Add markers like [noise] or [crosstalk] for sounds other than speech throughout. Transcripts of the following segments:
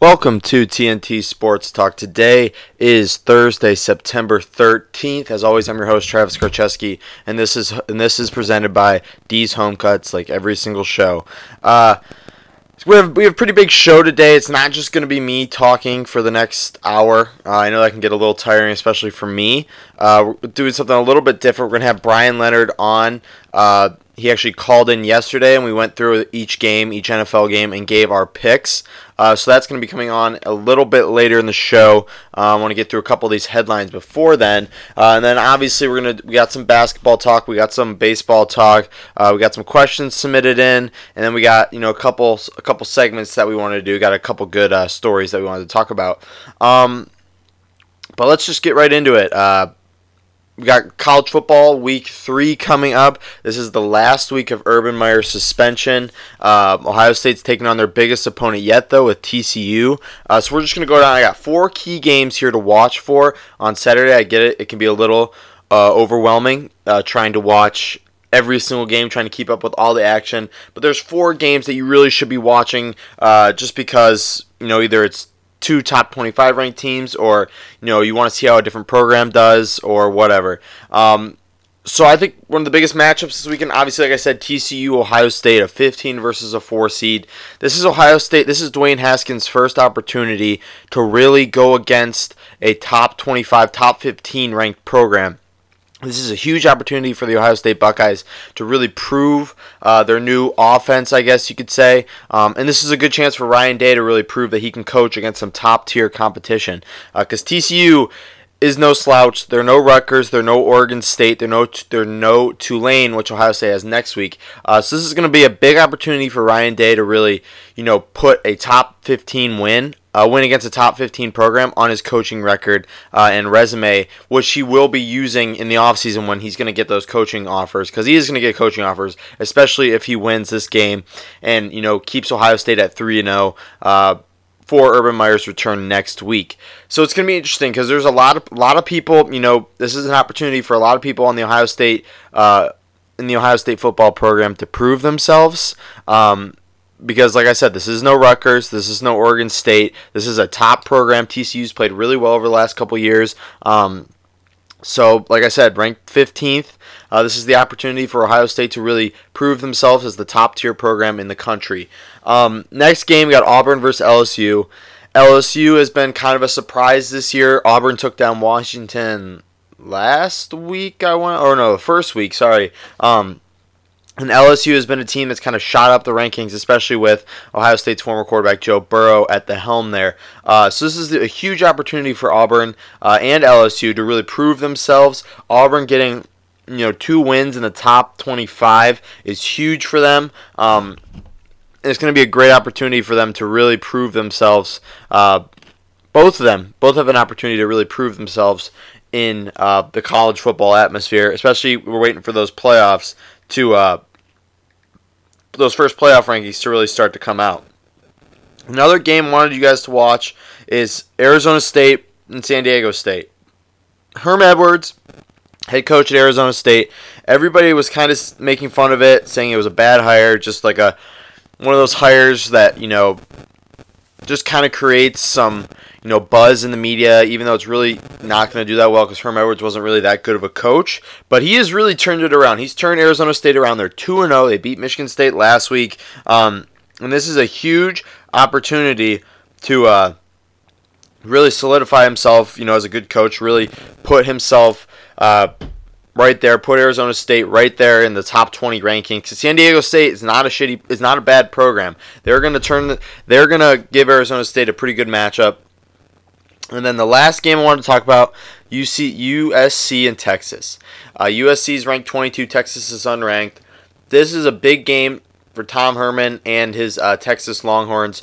Welcome to TNT Sports Talk. Today is Thursday, September 13th. As always, I'm your host Travis Karcheski, and this is and this is presented by D's Home Cuts, like every single show. Uh, we have we have a pretty big show today. It's not just going to be me talking for the next hour. Uh, I know that can get a little tiring, especially for me. Uh, we're doing something a little bit different. We're going to have Brian Leonard on. Uh, he actually called in yesterday, and we went through each game, each NFL game, and gave our picks. Uh, so that's going to be coming on a little bit later in the show. Uh, I want to get through a couple of these headlines before then, uh, and then obviously we're gonna we got some basketball talk, we got some baseball talk, uh, we got some questions submitted in, and then we got you know a couple a couple segments that we wanted to do. Got a couple good uh, stories that we wanted to talk about. Um, but let's just get right into it. We got college football week three coming up. This is the last week of Urban Meyer's suspension. Uh, Ohio State's taking on their biggest opponent yet, though, with TCU. Uh, so we're just going to go down. I got four key games here to watch for on Saturday. I get it. It can be a little uh, overwhelming uh, trying to watch every single game, trying to keep up with all the action. But there's four games that you really should be watching uh, just because, you know, either it's two top 25 ranked teams or you know you want to see how a different program does or whatever um, so I think one of the biggest matchups this weekend, obviously, like I said, TCU Ohio State, a 15 versus a 4 seed. This is Ohio State. This is Dwayne Haskins' first opportunity to really go against a top 25, top 15 ranked program. This is a huge opportunity for the Ohio State Buckeyes to really prove uh, their new offense, I guess you could say. Um, and this is a good chance for Ryan Day to really prove that he can coach against some top tier competition. Because uh, TCU is no slouch. They're no Rutgers. They're no Oregon State. They're no they're no Tulane, which Ohio State has next week. Uh, so this is going to be a big opportunity for Ryan Day to really, you know, put a top 15 win uh, win against a top 15 program on his coaching record uh, and resume, which he will be using in the offseason when he's going to get those coaching offers, because he is going to get coaching offers, especially if he wins this game and, you know, keeps Ohio State at 3 0 uh, for Urban Meyer's return next week. So it's going to be interesting because there's a lot of, lot of people, you know, this is an opportunity for a lot of people on the Ohio State. Uh, in the Ohio State football program to prove themselves. Um, because like I said, this is no Rutgers, this is no Oregon State. This is a top program. TCU's played really well over the last couple years. Um, so, like I said, ranked 15th. Uh, this is the opportunity for Ohio State to really prove themselves as the top tier program in the country. Um, next game, we got Auburn versus LSU. LSU has been kind of a surprise this year. Auburn took down Washington last week, I want, or no, first week. Sorry. Um, and LSU has been a team that's kind of shot up the rankings, especially with Ohio State's former quarterback Joe Burrow at the helm there. Uh, so this is a huge opportunity for Auburn uh, and LSU to really prove themselves. Auburn getting you know two wins in the top 25 is huge for them. Um, it's going to be a great opportunity for them to really prove themselves. Uh, both of them, both have an opportunity to really prove themselves in uh, the college football atmosphere. Especially, we're waiting for those playoffs to uh, those first playoff rankings to really start to come out. Another game I wanted you guys to watch is Arizona State and San Diego State. Herm Edwards, head coach at Arizona State, everybody was kind of making fun of it, saying it was a bad hire, just like a one of those hires that you know just kind of creates some you know buzz in the media, even though it's really not going to do that well because Herm Edwards wasn't really that good of a coach. But he has really turned it around. He's turned Arizona State around. They're two and zero. They beat Michigan State last week, um, and this is a huge opportunity to. Uh, really solidify himself, you know, as a good coach, really put himself uh, right there, put Arizona State right there in the top 20 rankings. San Diego State is not a shitty, is not a bad program. They're going to turn, they're going to give Arizona State a pretty good matchup. And then the last game I wanted to talk about UC, USC and Texas. Uh, USC is ranked 22, Texas is unranked. This is a big game for Tom Herman and his uh, Texas Longhorns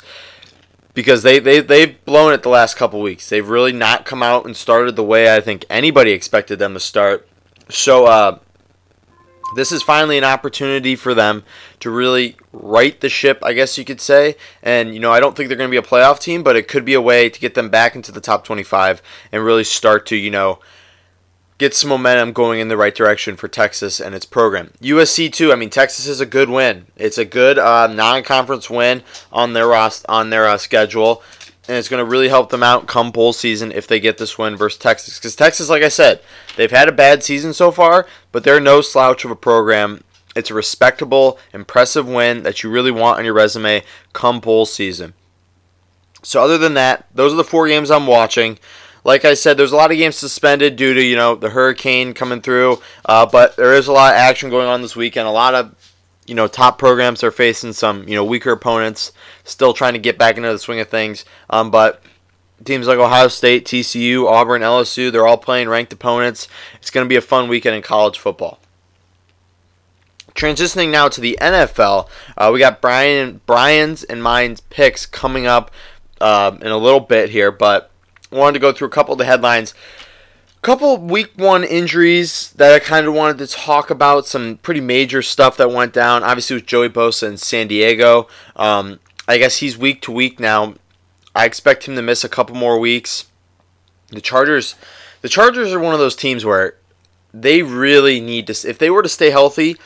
because they, they, they've blown it the last couple weeks. They've really not come out and started the way I think anybody expected them to start. So, uh, this is finally an opportunity for them to really right the ship, I guess you could say. And, you know, I don't think they're going to be a playoff team, but it could be a way to get them back into the top 25 and really start to, you know, get some momentum going in the right direction for Texas and its program. USC too. I mean, Texas is a good win. It's a good uh, non-conference win on their on their uh, schedule. And it's going to really help them out come bowl season if they get this win versus Texas. Because Texas, like I said, they've had a bad season so far, but they're no slouch of a program. It's a respectable, impressive win that you really want on your resume come bowl season. So other than that, those are the four games I'm watching. Like I said, there's a lot of games suspended due to you know the hurricane coming through, uh, but there is a lot of action going on this weekend. A lot of you know top programs are facing some you know weaker opponents, still trying to get back into the swing of things. Um, but teams like Ohio State, TCU, Auburn, LSU, they're all playing ranked opponents. It's going to be a fun weekend in college football. Transitioning now to the NFL, uh, we got Brian Brian's and mine's picks coming up uh, in a little bit here, but wanted to go through a couple of the headlines couple week one injuries that I kind of wanted to talk about. Some pretty major stuff that went down. Obviously, with Joey Bosa in San Diego. Um, I guess he's week to week now. I expect him to miss a couple more weeks. The Chargers, the Chargers are one of those teams where they really need to. If they were to stay healthy,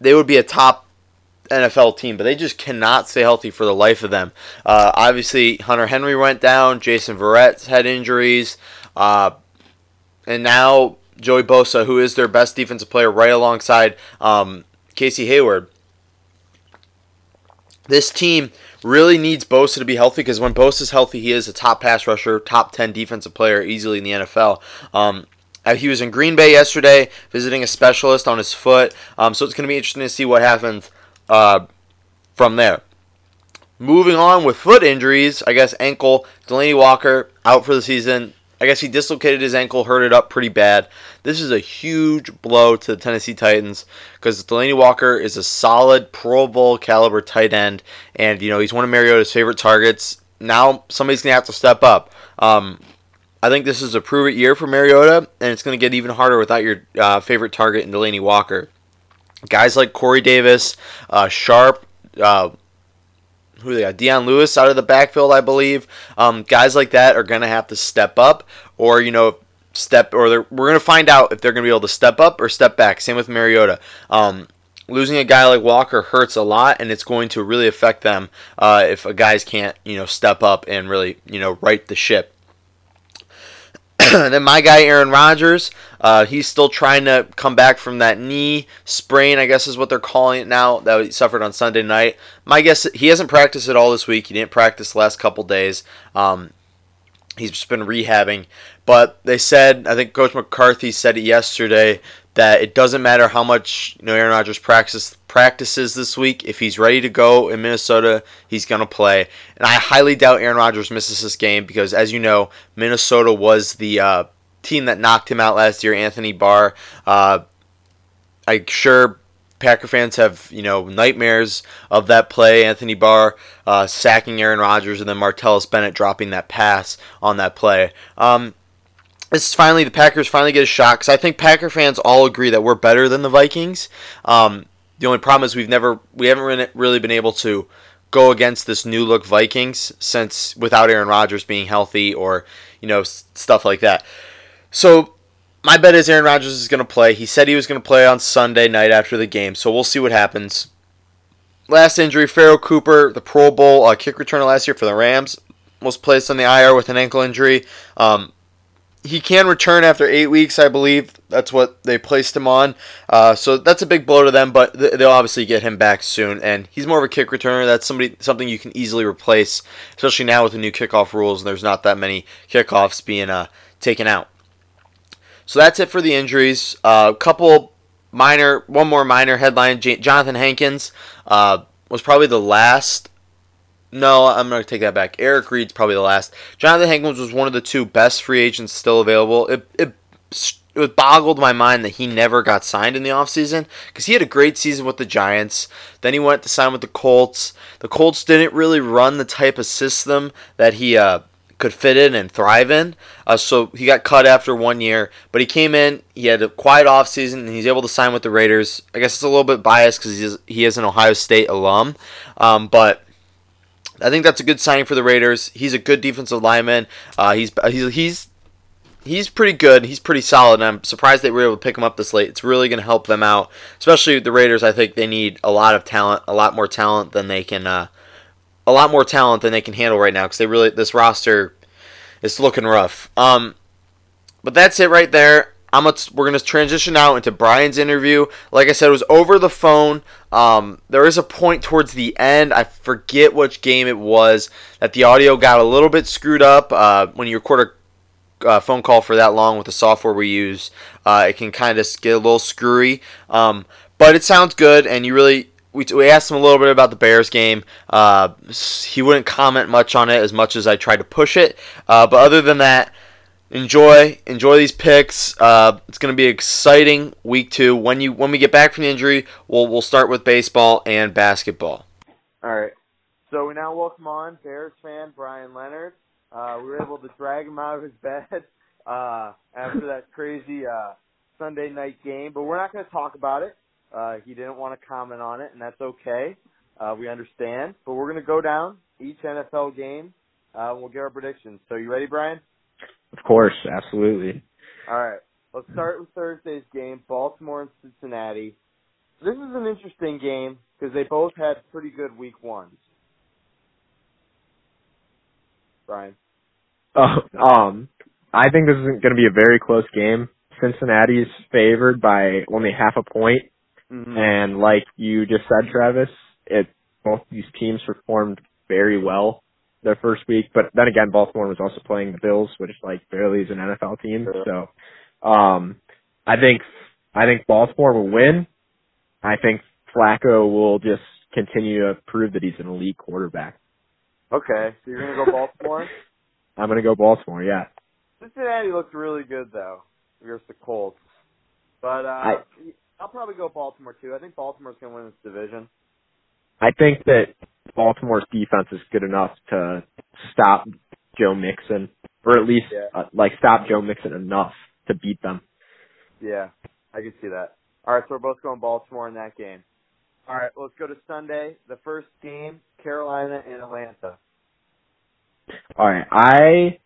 they would be a top NFL team, but they just cannot stay healthy for the life of them. Uh, obviously, Hunter Henry went down. Jason Verrett's had injuries. Uh, and now Joey Bosa, who is their best defensive player, right alongside um, Casey Hayward. This team really needs Bosa to be healthy because when Bosa's healthy, he is a top pass rusher, top 10 defensive player easily in the NFL. Um, uh, he was in Green Bay yesterday visiting a specialist on his foot, um, so it's going to be interesting to see what happens uh, from there. Moving on with foot injuries, I guess ankle, Delanie Walker out for the season. I guess he dislocated his ankle, hurt it up pretty bad. This is a huge blow to the Tennessee Titans because Delanie Walker is a solid Pro Bowl caliber tight end, and you know he's one of Mariota's favorite targets. Now somebody's gonna have to step up. Um, I think this is a prove it year for Mariota, and it's gonna get even harder without your uh, favorite target in Delanie Walker. Guys like Corey Davis, uh, Sharpe, uh, who they got Dion Lewis out of the backfield, I believe. Um, guys like that are gonna have to step up, or you know, step, or we're gonna find out if they're gonna be able to step up or step back. Same with Mariota. Um, losing a guy like Walker hurts a lot, and it's going to really affect them uh, if guys can't you know step up and really you know right the ship. [clears throat] then my guy Aaron Rodgers, uh, he's still trying to come back from that knee sprain, I guess is what they're calling it now, that he suffered on Sunday night. My guess, he hasn't practiced at all this week. He didn't practice the last couple days. Um, he's just been rehabbing. But they said, I think Coach McCarthy said it yesterday, that it doesn't matter how much you know Aaron Rodgers practices practices this week. If he's ready to go in Minnesota, he's gonna play. And I highly doubt Aaron Rodgers misses this game because, as you know, Minnesota was the uh, team that knocked him out last year. Anthony Barr. Uh, I'm sure Packer fans have you know nightmares of that play. Anthony Barr uh, sacking Aaron Rodgers and then Martellus Bennett dropping that pass on that play. Um, this is finally the Packers finally get a shot because I think Packer fans all agree that we're better than the Vikings. Um, the only problem is we've never we haven't really been able to go against this new look Vikings since without Aaron Rodgers being healthy or you know stuff like that. So my bet is Aaron Rodgers is going to play. He said he was going to play on Sunday night after the game, so we'll see what happens. Last injury, Pharoh Cooper, the Pro Bowl uh, kick returner last year for the Rams, was placed on the IR with an ankle injury. Um, he can return after eight weeks, I believe. That's what they placed him on. Uh, so that's a big blow to them, but th- they'll obviously get him back soon. And he's more of a kick returner. That's somebody something you can easily replace, especially now with the new kickoff rules. And there's not that many kickoffs being uh, taken out. So that's it for the injuries. A uh, couple minor, one more minor headline. J- Johnathan Hankins uh, was probably the last no, I'm going to take that back. Eric Reid's probably the last. Johnathan Hankins was one of the two best free agents still available. It, it, it boggled my mind that he never got signed in the offseason because he had a great season with the Giants. Then he went to sign with the Colts. The Colts didn't really run the type of system that he uh, could fit in and thrive in. Uh, so he got cut after one year, but he came in. He had a quiet offseason, and he's able to sign with the Raiders. I guess it's a little bit biased because he is an Ohio State alum, um, but I think that's a good signing for the Raiders. He's a good defensive lineman. Uh, he's he's he's he's pretty good. He's pretty solid. I'm surprised they were able to pick him up this late. It's really going to help them out, especially the Raiders. I think they need a lot of talent, a lot more talent than they can, uh, a lot more talent than they can handle right now because they really this roster is looking rough. Um, but that's it right there. I'm we're gonna transition now into Brian's interview. Like I said, it was over the phone. Um, there is a point towards the end. I forget which game it was that the audio got a little bit screwed up. Uh, when you record a uh, phone call for that long with the software we use, uh, it can kind of get a little screwy. Um, but it sounds good, and you really we, we asked him a little bit about the Bears game. Uh, he wouldn't comment much on it as much as I tried to push it. Uh, but other than that, enjoy enjoy these picks. Uh, it's going to be exciting week two. When you when we get back from the injury, we'll we'll start with baseball and basketball. All right. So we now welcome on Bears fan Brian Leonard. Uh, we were able to drag him out of his bed uh, after that crazy uh, Sunday night game, but we're not going to talk about it. Uh, he didn't want to comment on it, and that's okay. Uh, we understand. But we're going to go down each NFL game. Uh, we'll get our predictions. So you ready, Brian? Of course, absolutely. All right. Let's start with Thursday's game, Baltimore and Cincinnati. This is an interesting game because they both had pretty good week ones. Brian. Oh, um, I think this is going to be a very close game. Cincinnati's favored by only half a point. Mm-hmm. And like you just said, Travis, it both these teams performed very well their first week, but then again, Baltimore was also playing the Bills, which like barely is an NFL team. So, um, I think I think Baltimore will win. I think Flacco will just continue to prove that he's an elite quarterback. Okay, so you're gonna go Baltimore. [laughs] I'm gonna go Baltimore. Yeah. Cincinnati looked really good though against the Colts, but uh, I, I'll probably go Baltimore too. I think Baltimore's to win this division. I think that Baltimore's defense is good enough to stop Joe Mixon, or at least yeah. uh, like stop Joe Mixon enough to beat them. Yeah, I can see that. All right, so we're both going Baltimore in that game. All right, let's go to Sunday. The first game, Carolina and Atlanta. All right, I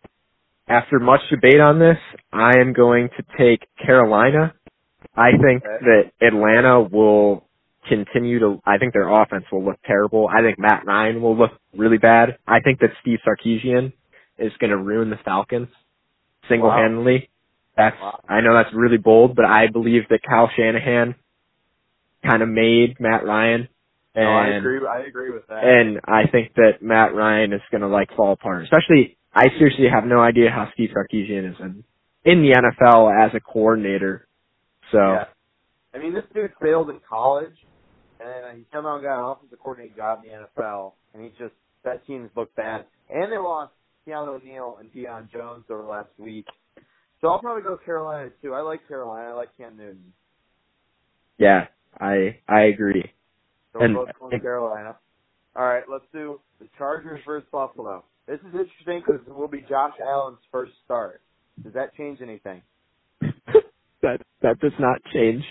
after much debate on this, I am going to take Carolina I think okay. that Atlanta will continue to. I think their offense will look terrible. I think Matt Ryan will look really bad. I think that Steve Sarkisian is going to ruin the Falcons single handedly. Wow. That's wow. I know that's really bold, but I believe that Kyle Shanahan kind of made Matt Ryan. And, no, I agree. I agree with that. And I think that Matt Ryan is going to like fall apart. Especially, I seriously have no idea how Steve Sarkisian is in, in the NFL as a coordinator so, yeah. I mean, this dude failed in college, and uh, he somehow got an offensive coordinator job in the NFL, and he just that team's looked bad. And they lost Keanu O'Neal and Deion Jones over last week. So I'll probably go Carolina too. I like Carolina. I like Cam Newton. Yeah, I I agree. So and, both going Carolina. All right, let's do the Chargers versus Buffalo. This is interesting because it will be Josh Allen's first start. Does that change anything? [laughs] that that does not change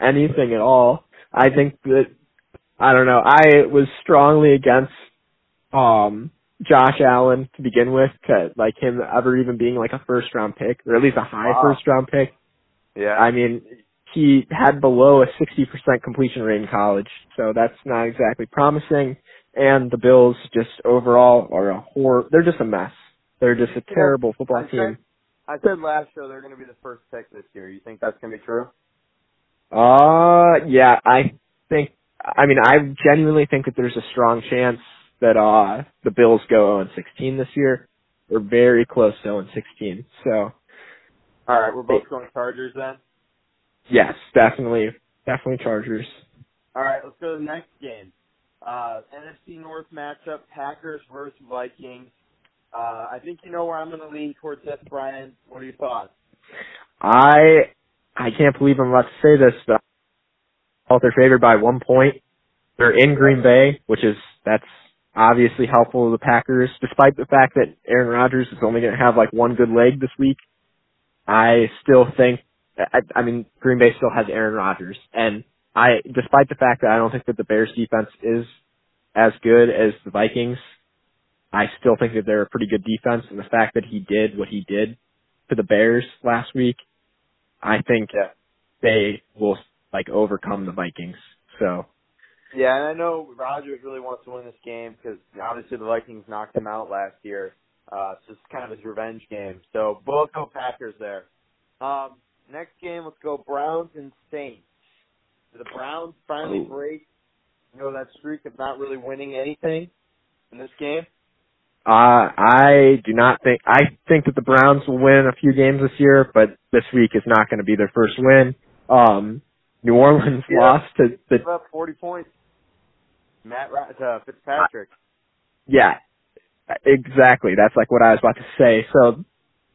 anything at all. I think that I don't know. I was strongly against um Josh Allen to begin with, like him ever even being like a first round pick or at least a high wow. first round pick. Yeah. I mean, he had below a 60% completion rate in college, so that's not exactly promising. And the Bills just overall are a horror. They're just a mess. They're just a terrible football team. I said last show they're going to be the first pick this year. You think that's going to be true? Uh, yeah, I think. I mean, I genuinely think that there's a strong chance that uh the Bills go 0-16 this year. We're very close to 0-16. So. All right, we're both going Chargers then. Yes, definitely, definitely Chargers. All right, let's go to the next game. Uh, NFC North matchup: Packers versus Vikings. Uh, I think you know where I'm going to lean towards this, Brian. What are your thoughts? I I can't believe I'm about to say this, but they're favored by one point. They're in Green Bay, which is that's obviously helpful to the Packers, despite the fact that Aaron Rodgers is only going to have like one good leg this week. I still think, I, I mean, Green Bay still has Aaron Rodgers, and I, despite the fact that I don't think that the Bears defense is as good as the Vikings, I still think that they're a pretty good defense, and the fact that he did what he did to the Bears last week, I think yeah. they will like overcome the Vikings. So Yeah, and I know Rodgers really wants to win this game because obviously the Vikings knocked him out last year. Uh, so it's kind of his revenge game. So both go Packers there. Um, next game, let's go Browns and Saints. Do the Browns finally break, you know, that streak of not really winning anything in this game? Uh, I do not think, I think that the Browns will win a few games this year, but this week is not going to be their first win. Um, New Orleans Yeah. lost to the, Give up 40 points. Matt Ra- uh, Fitzpatrick. yeah, exactly. That's like what I was about to say. So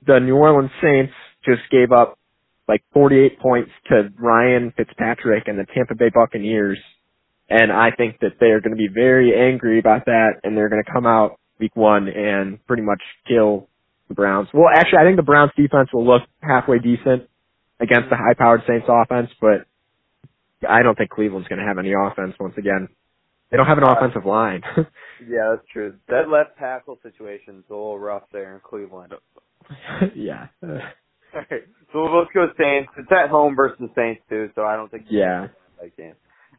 the New Orleans Saints just gave up like 48 points to Ryan Fitzpatrick and the Tampa Bay Buccaneers. And I think that they're going to be very angry about that and they're going to come out week one and pretty much kill the Browns. Well, actually, I think the Browns defense will look halfway decent against the high powered Saints offense, but I don't think Cleveland's going to have any offense once again. They don't have an Uh, offensive line. [laughs] Yeah, that's true. That left tackle situation's a little rough there in Cleveland. [laughs] yeah. All right, [laughs] so let's go Saints. It's at home versus the Saints too, so I don't think yeah. that game.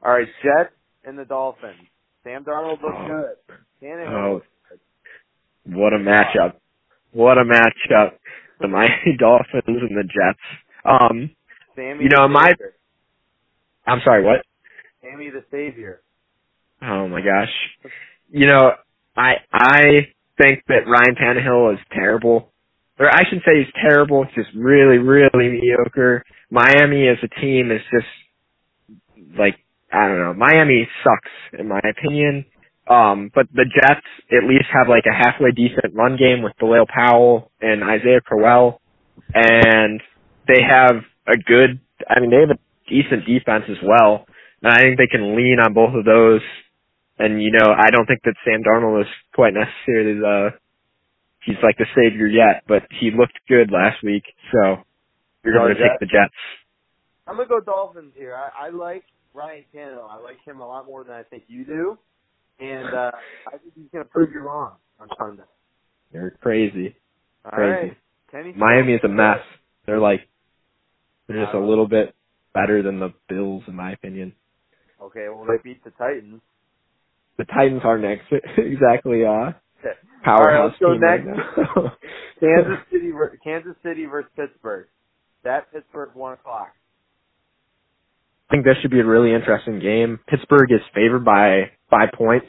All right, Jets and the Dolphins. Sam Darnold looks Oh. good. Tannehill Oh, looks good. What a matchup. What a matchup. The Miami [laughs] Dolphins and the Jets. Um, Sammy You know, the my-. I'm sorry, what? Sammy the Savior. Oh my gosh. You know, I I think that Ryan Tannehill is terrible. Or I shouldn't say he's terrible, it's just really, really mediocre. Miami as a team is just like I don't know. Miami sucks in my opinion. Um, but the Jets at least have like a halfway decent run game with Bilal Powell and Isaiah Crowell and they have a good I mean they have a decent defense as well. And I think they can lean on both of those and you know, I don't think that Sam Darnold is quite necessarily the he's like the savior yet, but he looked good last week, so you're going to take the Jets. I'm gonna go Dolphins here. I, I like Ryan Tannehill. I like him a lot more than I think you do, and uh, I think he's gonna prove you wrong on Sunday. You're crazy. All Crazy. right. Miami is a mess. They're like they're just a Uh, little bit better than the Bills in my opinion. Okay, well they beat the Titans. The Titans are next [laughs] exactly uh All right, powerhouse let's go team right next. now. [laughs] Kansas City, Kansas City versus Pittsburgh. That Pittsburgh one o'clock. I think this should be a really interesting game. Pittsburgh is favored by five points.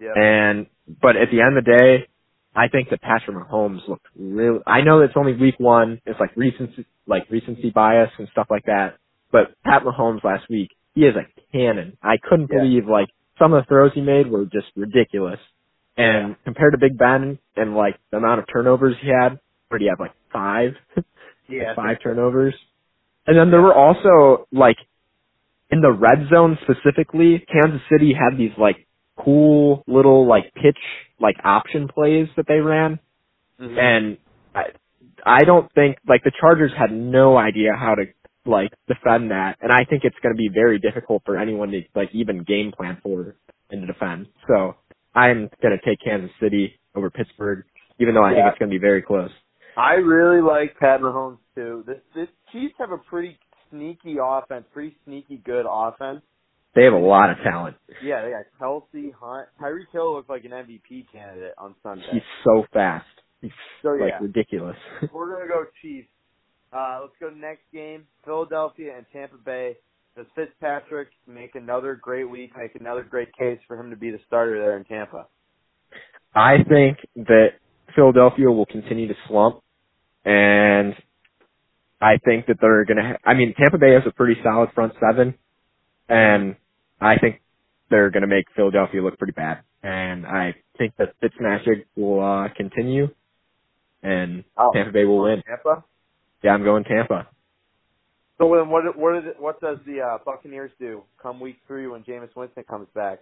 Yeah. And but at the end of the day, I think that Patrick Mahomes looked really. I know it's only week one. It's like recency, like recency bias and stuff like that. But Pat Mahomes last week, he is a cannon. I couldn't Yeah. believe like some of the throws he made were just ridiculous. And compared to Big Ben and like the amount of turnovers he had, where he had like five, [laughs] yeah. like five turnovers. And then there were also like in the red zone specifically, Kansas City had these like cool little like pitch like option plays that they ran Mhm. and I I don't think like the Chargers had no idea how to like defend that and I think it's going to be very difficult for anyone to like even game plan for and to defend. So I'm going to take Kansas City over Pittsburgh even though I Yeah. think it's going to be very close. I really like Pat Mahomes too. This this Chiefs have a pretty sneaky offense, pretty sneaky good offense. They have a lot of talent. Yeah, they got Kelce, Hunt, Tyreek Hill looked like an MVP candidate on Sunday. He's so fast. He's So, like yeah. ridiculous. [laughs] We're gonna go Chiefs. Uh, let's go to next game: Philadelphia and Tampa Bay. Does Fitzpatrick make another great week? Make another great case for him to be the starter there in Tampa? I think that Philadelphia will continue to slump, and I think that they're going to. Ha- I mean, Tampa Bay has a pretty solid front seven, and I think they're going to make Philadelphia look pretty bad. And I think that Fitzmagic will uh, continue, and Oh, Tampa Bay will win. Tampa. Yeah, I'm going Tampa. So then, what what is it, what does the uh, Buccaneers do come week three when Jameis Winston comes back?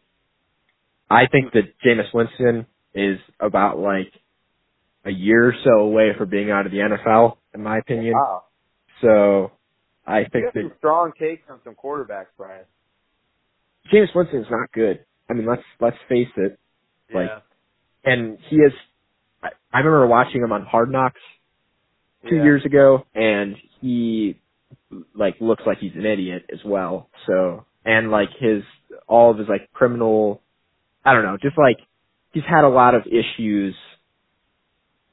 I think that Jameis Winston is about like a year or so away from being out of the NFL, in my opinion. Wow, So I think that some strong takes on some quarterbacks, Brian. Jameis Winston's not good. I mean, let's let's face it. Like, yeah. And he is. I, I remember watching him on Hard Knocks two Yeah. years ago, and he like looks like he's an idiot as well. So and like his all of his like criminal, I don't know, just like he's had a lot of issues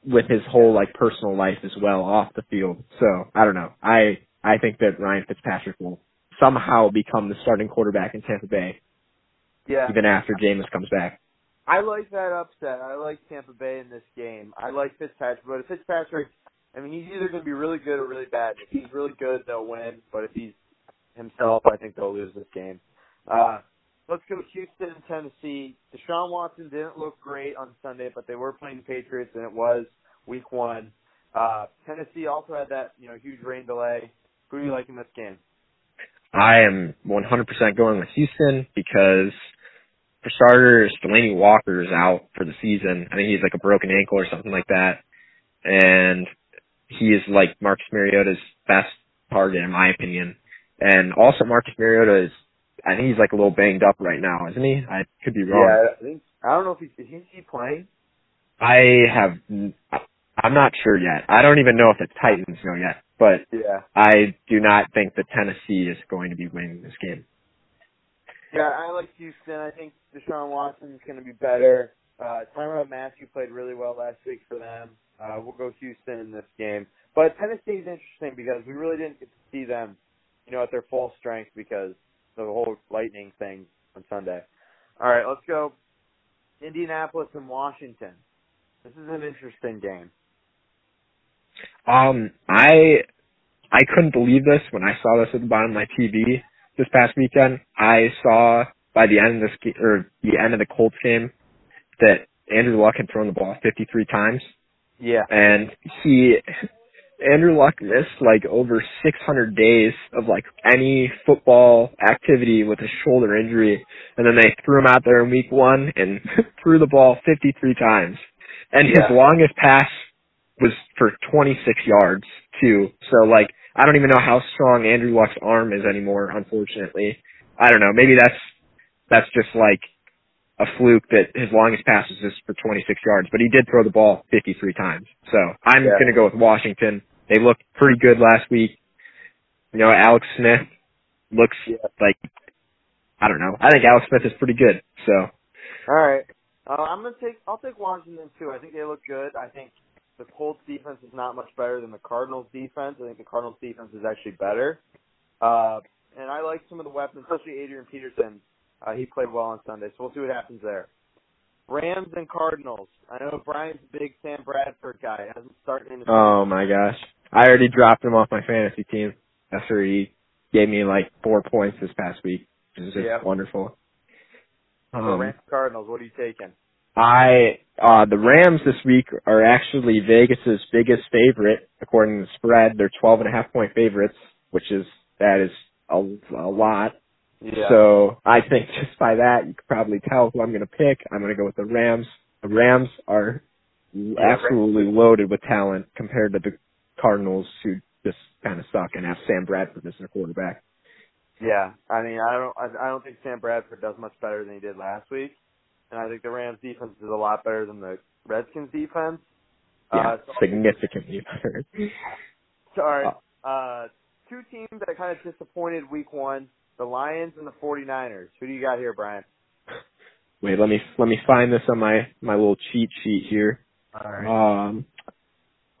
with his whole like personal life as well off the field. So I don't know. I I think that Ryan Fitzpatrick will somehow become the starting quarterback in Tampa Bay. Yeah. Even after Jameis comes back. I like that upset. I like Tampa Bay in this game. I like Fitzpatrick, but if Fitzpatrick, I mean, he's either going to be really good or really bad. If he's really good, they'll win. But if he's himself, I think they'll lose this game. Uh, let's go Houston and Tennessee. Deshaun Watson didn't look great on Sunday, but they were playing the Patriots, and it was Week One. Uh, Tennessee also had that you know huge rain delay. Who do you like in this game? I am 100% going with Houston because for starters, Delanie Walker is out for the season. I think he's like a broken ankle or something like that. And he is like Marcus Mariota's best target in my opinion. And also Marcus Mariota is, I think he's like a little banged up right now, isn't he? I could be wrong. Yeah, I think I don't know if he's is he playing. I have, I'm not sure yet. I don't even know if the Titans know yet, but Yeah. I do not think that Tennessee is going to be winning this game. Yeah, I like Houston. I think Deshaun Watson's going to be better. Uh, Tyrann Mathieu played really well last week for them. Uh, we'll go Houston in this game. But Tennessee's interesting because we really didn't get to see them, you know, at their full strength because the whole lightning thing on Sunday. All right, let's go Indianapolis and Washington. This is an interesting game. Um, I I couldn't believe this when I saw this at the bottom of my TV this past weekend. I saw by the end of this ga- or the end of the Colts game that Andrew Luck had thrown the ball 53 times, Yeah. and he Andrew Luck missed like over 600 days of like any football activity with a shoulder injury, and then they threw him out there in week one and [laughs] threw the ball 53 times, and his longest pass was for 26 yards too. So like, I don't even know how strong Andrew Luck's arm is anymore. Unfortunately, I don't know. Maybe that's that's just like a fluke that his longest pass was just for 26 yards, but he did throw the ball 53 times. So I'm Yeah. going to go with Washington. They looked pretty good last week. You know, Alex Smith looks Yeah. like I don't know. I think Alex Smith is pretty good. So All right. Uh, I'm gonna take. I'll take Washington too. I think they look good. I think the Colts defense is not much better than the Cardinals defense. I think the Cardinals defense is actually better. Uh, and I like some of the weapons, especially Adrian Peterson. Uh, he played well on Sunday, so we'll see what happens there. Rams and Cardinals. I know Brian's a big Sam Bradford guy. Hasn't started in the Oh my gosh. I already dropped him off my fantasy team after he gave me like four points this past week. Which is just Yeah. wonderful. So Um, Rams Cardinals. What are you taking? I uh the Rams this week are actually Vegas's biggest favorite according to the spread. They're twelve and a half point favorites, which is that is a, a lot. Yeah. So I think [laughs] just by that you could probably tell who I'm going to pick. I'm going to go with the Rams. The Rams are absolutely loaded with talent compared to the Cardinals, who just kind of suck and have Sam Bradford as their quarterback. Yeah, I mean, I don't, I, don't think Sam Bradford does much better than he did last week, and I think the Rams defense is a lot better than the Redskins defense. Yeah, Uh, so- significantly [laughs] better. So, all right, uh, two teams that kind of disappointed week one: the Lions and the 49ers. Who do you got here, Brian? [laughs] Wait, let me let me find this on my my little cheat sheet here. All right. Um,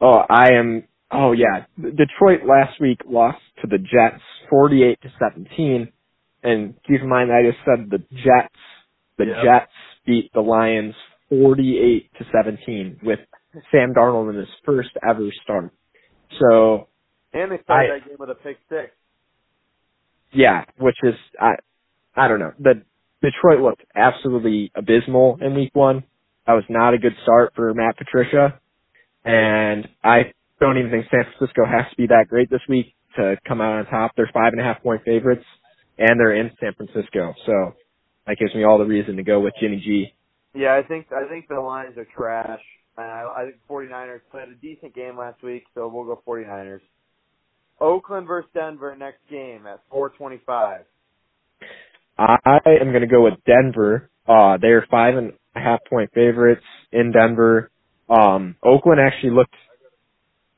oh, I am. Oh yeah, Detroit last week lost to the Jets, forty-eight to seventeen. And keep in mind, I just said the Jets. The Yep. Jets beat the Lions forty-eight to seventeen with Sam Darnold in his first ever start. So and they started I- that game with a pick six. Yeah, which is I I don't know. The Detroit looked absolutely abysmal in week one. That was not a good start for Matt Patricia. And I don't even think San Francisco has to be that great this week to come out on top. They're five and a half point favorites and they're in San Francisco. So that gives me all the reason to go with Jimmy G. Yeah, I think I think the Lions are trash. And I think 49ers played a decent game last week, so we'll go 49ers. Oakland versus Denver next game at 425. I am going to go with Denver. Uh, they're five and a half point favorites in Denver. Um, Oakland actually looked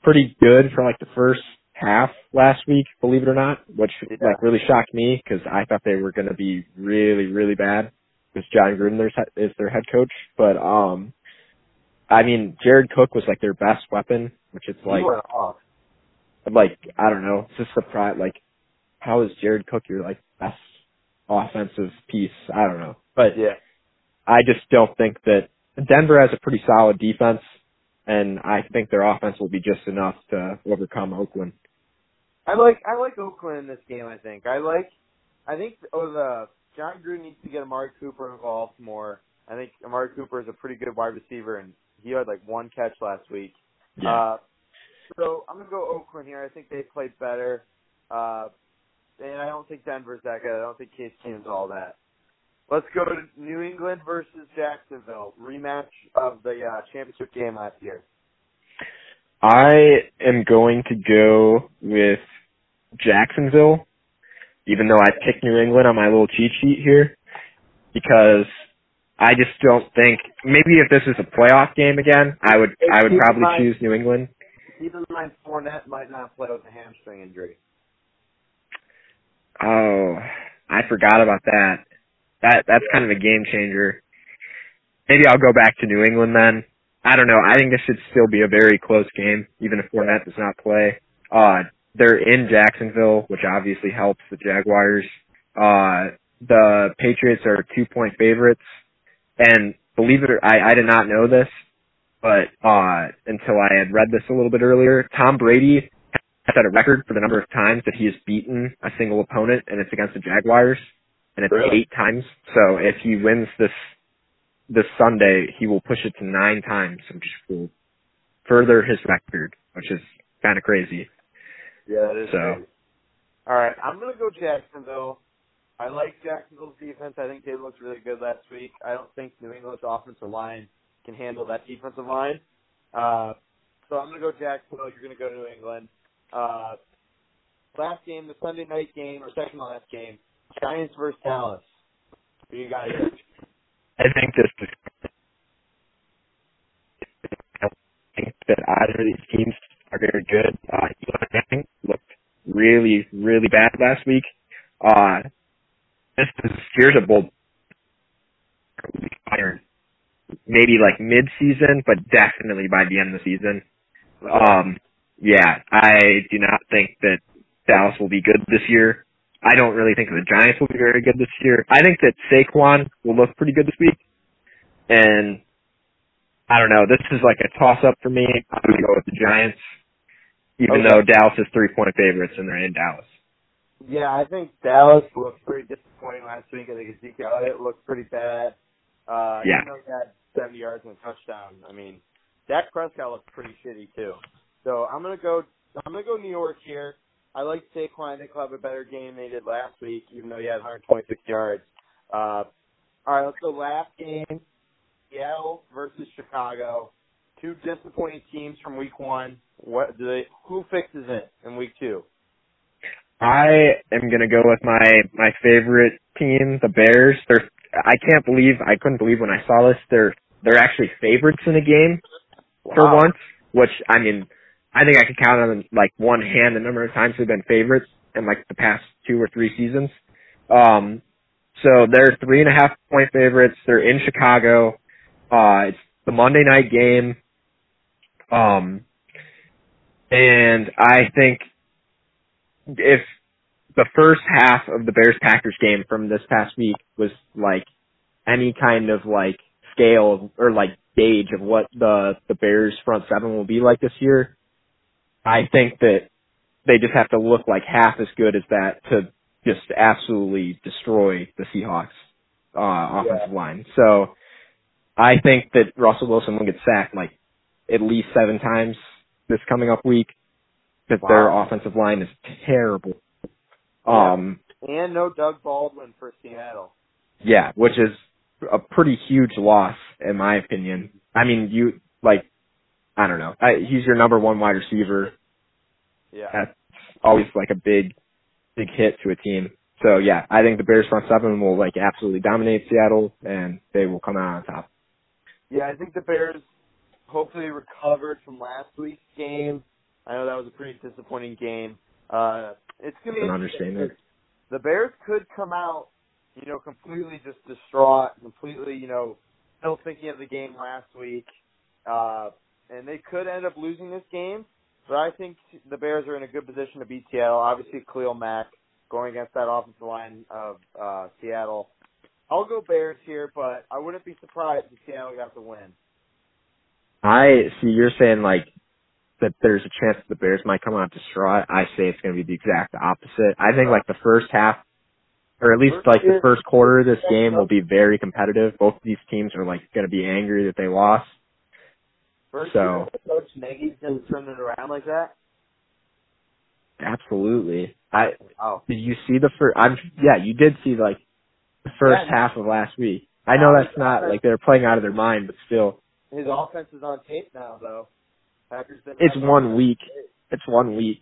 pretty good for like the first half last week, believe it or not, which Yeah. like really shocked me because I thought they were going to be really, really bad because Jon Gruden is their head coach. But um, I mean, Jared Cook was like their best weapon, which is He like off. Like I don't know, it's just surprise. Like, how is Jared Cook your like best offensive piece? I don't know, but Yeah. I just don't think that Denver has a pretty solid defense, and I think their offense will be just enough to overcome Oakland. I like I like Oakland in this game. I think I like I think oh the Jon Gruden needs to get Amari Cooper involved more. I think Amari Cooper is a pretty good wide receiver, and he had like one catch last week. Uh, so I'm gonna go Oakland here. I think they played better, uh, and I don't think Denver's that good. I don't think Case Keenum's all that. Let's go to New England versus Jacksonville rematch of the uh, championship game last year. I am going to go with Jacksonville, even though I picked New England on my little cheat sheet here, because I just don't think maybe if this is a playoff game again, I would I would probably choose New England. Keep in mind Fournette might not play with a hamstring injury. Oh, I forgot about that. That that's kind of a game changer. Maybe I'll go back to New England then. I don't know. I think this should still be a very close game, even if Fournette does not play. Uh, they're in Jacksonville, which obviously helps the Jaguars. Uh, the Patriots are two point favorites, and believe it or I, I did not know this, but uh, until I had read this a little bit earlier, Tom Brady has set a record for the number of times that he has beaten a single opponent, and it's against the Jaguars, and it's Really? eight times. So if he wins this this Sunday, he will push it to nine times, which will further his record, which is kind of crazy. Yeah, it is. So- crazy. All right, I'm gonna go Jacksonville. I like Jacksonville's defense. I think they looked really good last week. I don't think New England's offensive line can handle that defensive line. Uh, so I'm gonna go Jacksonville. You're gonna go to New England. Uh, last game, the Sunday night game or second to last game, Giants versus Dallas. Who you got here? I think this is. That either of these teams are very good. Uh, Eli Manning looked really, really bad last week. Uh, this is here's a bold iron. Maybe like mid-season, but definitely by the end of the season. Um, yeah, I do not think that Dallas will be good this year. I don't really think the Giants will be very good this year. I think that Saquon will look pretty good this week. And I don't know. This is like a toss up for me. I'm going to go with the Giants, even Okay. though Dallas is three point favorites and they're in Dallas. Yeah, I think Dallas looked pretty disappointing last week. I think Ezekiel Elliott looked pretty bad. Uh, Yeah. He had 70 yards and a touchdown. I mean, Dak Prescott looked pretty shitty too. So I'm gonna go. I'm gonna go New York here. I like Saquon. He'll have a better game than he did last week, even though he had 126 yards. Uh, all right, let's go last game. Seattle versus Chicago. Two disappointing teams from week one. What do they? Who fixes it in week two? I am gonna go with my my favorite team, the Bears. They're I can't believe I couldn't believe when I saw this. They're they're actually favorites in a game for once, which I mean, I think I could count on like one hand the number of times they've been favorites in like the past two or three seasons. Um, so they're three and a half point favorites. They're in Chicago. Uh, it's the Monday night game. Um, and I think if the first half of the Bears Packers game from this past week was like any kind of like scale or like gauge of what the the Bears front seven will be like this year, I think that they just have to look like half as good as that to just absolutely destroy the Seahawks uh offensive line. So I think that Russell Wilson will get sacked like at least seven times this coming up week because their offensive line is terrible. Um, And no Doug Baldwin for Seattle. yeah, which is a pretty huge loss in my opinion. I mean, you like, I don't know. I, he's your number one wide receiver. Yeah. That's always like a big, big hit to a team. So yeah, I think the Bears front seven will like absolutely dominate Seattle and they will come out on top. Yeah, I think the Bears hopefully recovered from last week's game. I know that was a pretty disappointing game. Uh, it's gonna be An understatement. The Bears could come out, you know, completely just distraught, completely, you know, still thinking of the game last week, uh, and they could end up losing this game. But I think the Bears are in a good position to beat Seattle. Obviously, Khalil Mack going against that offensive line of uh, Seattle. I'll go Bears here, but I wouldn't be surprised if Seattle got the win. I see you're saying like that there's a chance that the Bears might come out distraught. I say it's going to be the exact opposite. I think like the first half, or at least like the first quarter of this game will be very competitive. Both of these teams are like going to be angry that they lost. First So- Coach Nagy's going to turn it around like that. Absolutely. I Oh, did you see the first? I'm yeah, you did see like the first Yeah. half of last week. I know that's not like they're playing out of their mind, but still, his offense is on tape now, though. Packers it's one week. It's one week.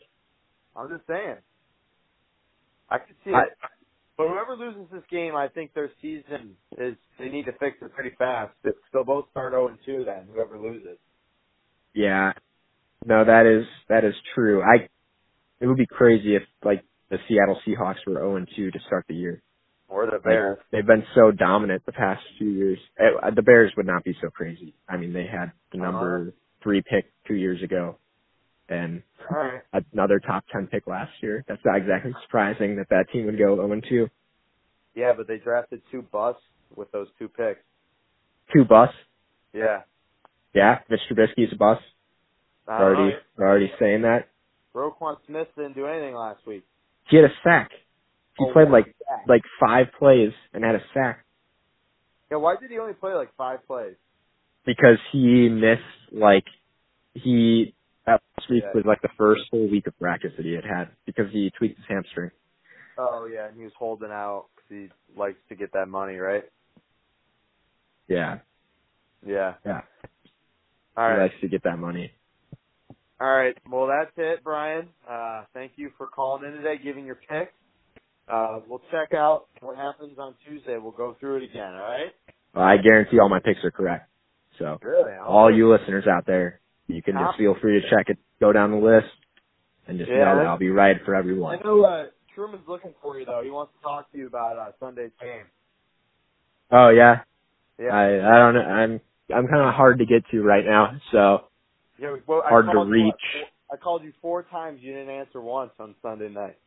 I'm just saying. I could see I, it. But whoever loses this game, I think their season is they need to fix it pretty fast. They'll both start 0 and 2 then, whoever loses. Yeah. No, that is that is true. I it would be crazy if like the Seattle Seahawks were 0 and 2 to start the year. Or the Like, Bears. they've been so dominant the past few years. Eh, The Bears would not be so crazy. I mean, they had the number 3 pick 2 years ago and right. another top 10 pick last year. That's not exactly surprising that that team would go 0 and 2. Yeah, but they drafted two busts with those two picks. Two busts. Yeah. Yeah, Mitch Trubisky's a bust. We're already we're already saying that. Roquan Smith didn't do anything last week. He had a sack. He Oh, played like yeah. like five plays and had a sack. Yeah, why did he only play like five plays? Because he missed like he that last week Yeah. was like the first full week of practice that he had had because he tweaked his hamstring. Oh yeah, and he was holding out because he likes to get that money, right? Yeah, Yeah. yeah, All he right. likes to get that money. All right. Well, that's it, Brian. Uh, thank you for calling in today, giving your picks. Uh, we'll check out what happens on Tuesday. We'll go through it again. All right. I guarantee all my picks are correct. So Really? all you listeners out there, you can just feel free to check it, go down the list, and just Yeah. know that I'll be right for everyone. I know uh, Truman's looking for you though. He wants to talk to you about uh, Sunday's game. Oh yeah, Yeah. I I don't know. I'm I'm kind of hard to get to right now. So yeah well, hard to you, reach. I called you four times. You didn't answer once on Sunday night.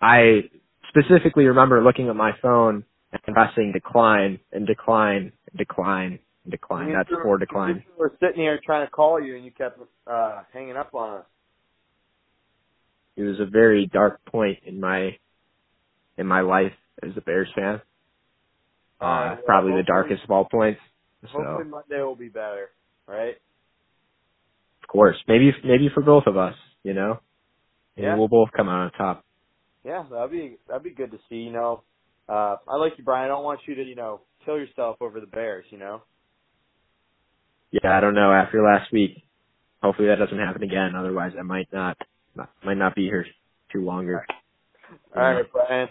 I specifically remember looking at my phone and pressing decline and decline and decline decline. That's four decline. We were sitting here trying to call you, and you kept uh, hanging up on us. It was a very dark point in my in my life as a Bears fan. Uh, Uh, probably the darkest of all points. So Hopefully Monday will be better, right? of course, maybe maybe for both of us, you know, Yeah. we'll both come out on top. Yeah, that'd be that'd be good to see. You know, uh, I like you, Brian. I don't want you to, you know, kill yourself over the Bears. You know. Yeah, I don't know. After last week, hopefully that doesn't happen again. Otherwise, I might not, not might not be here too longer. All right, Brian.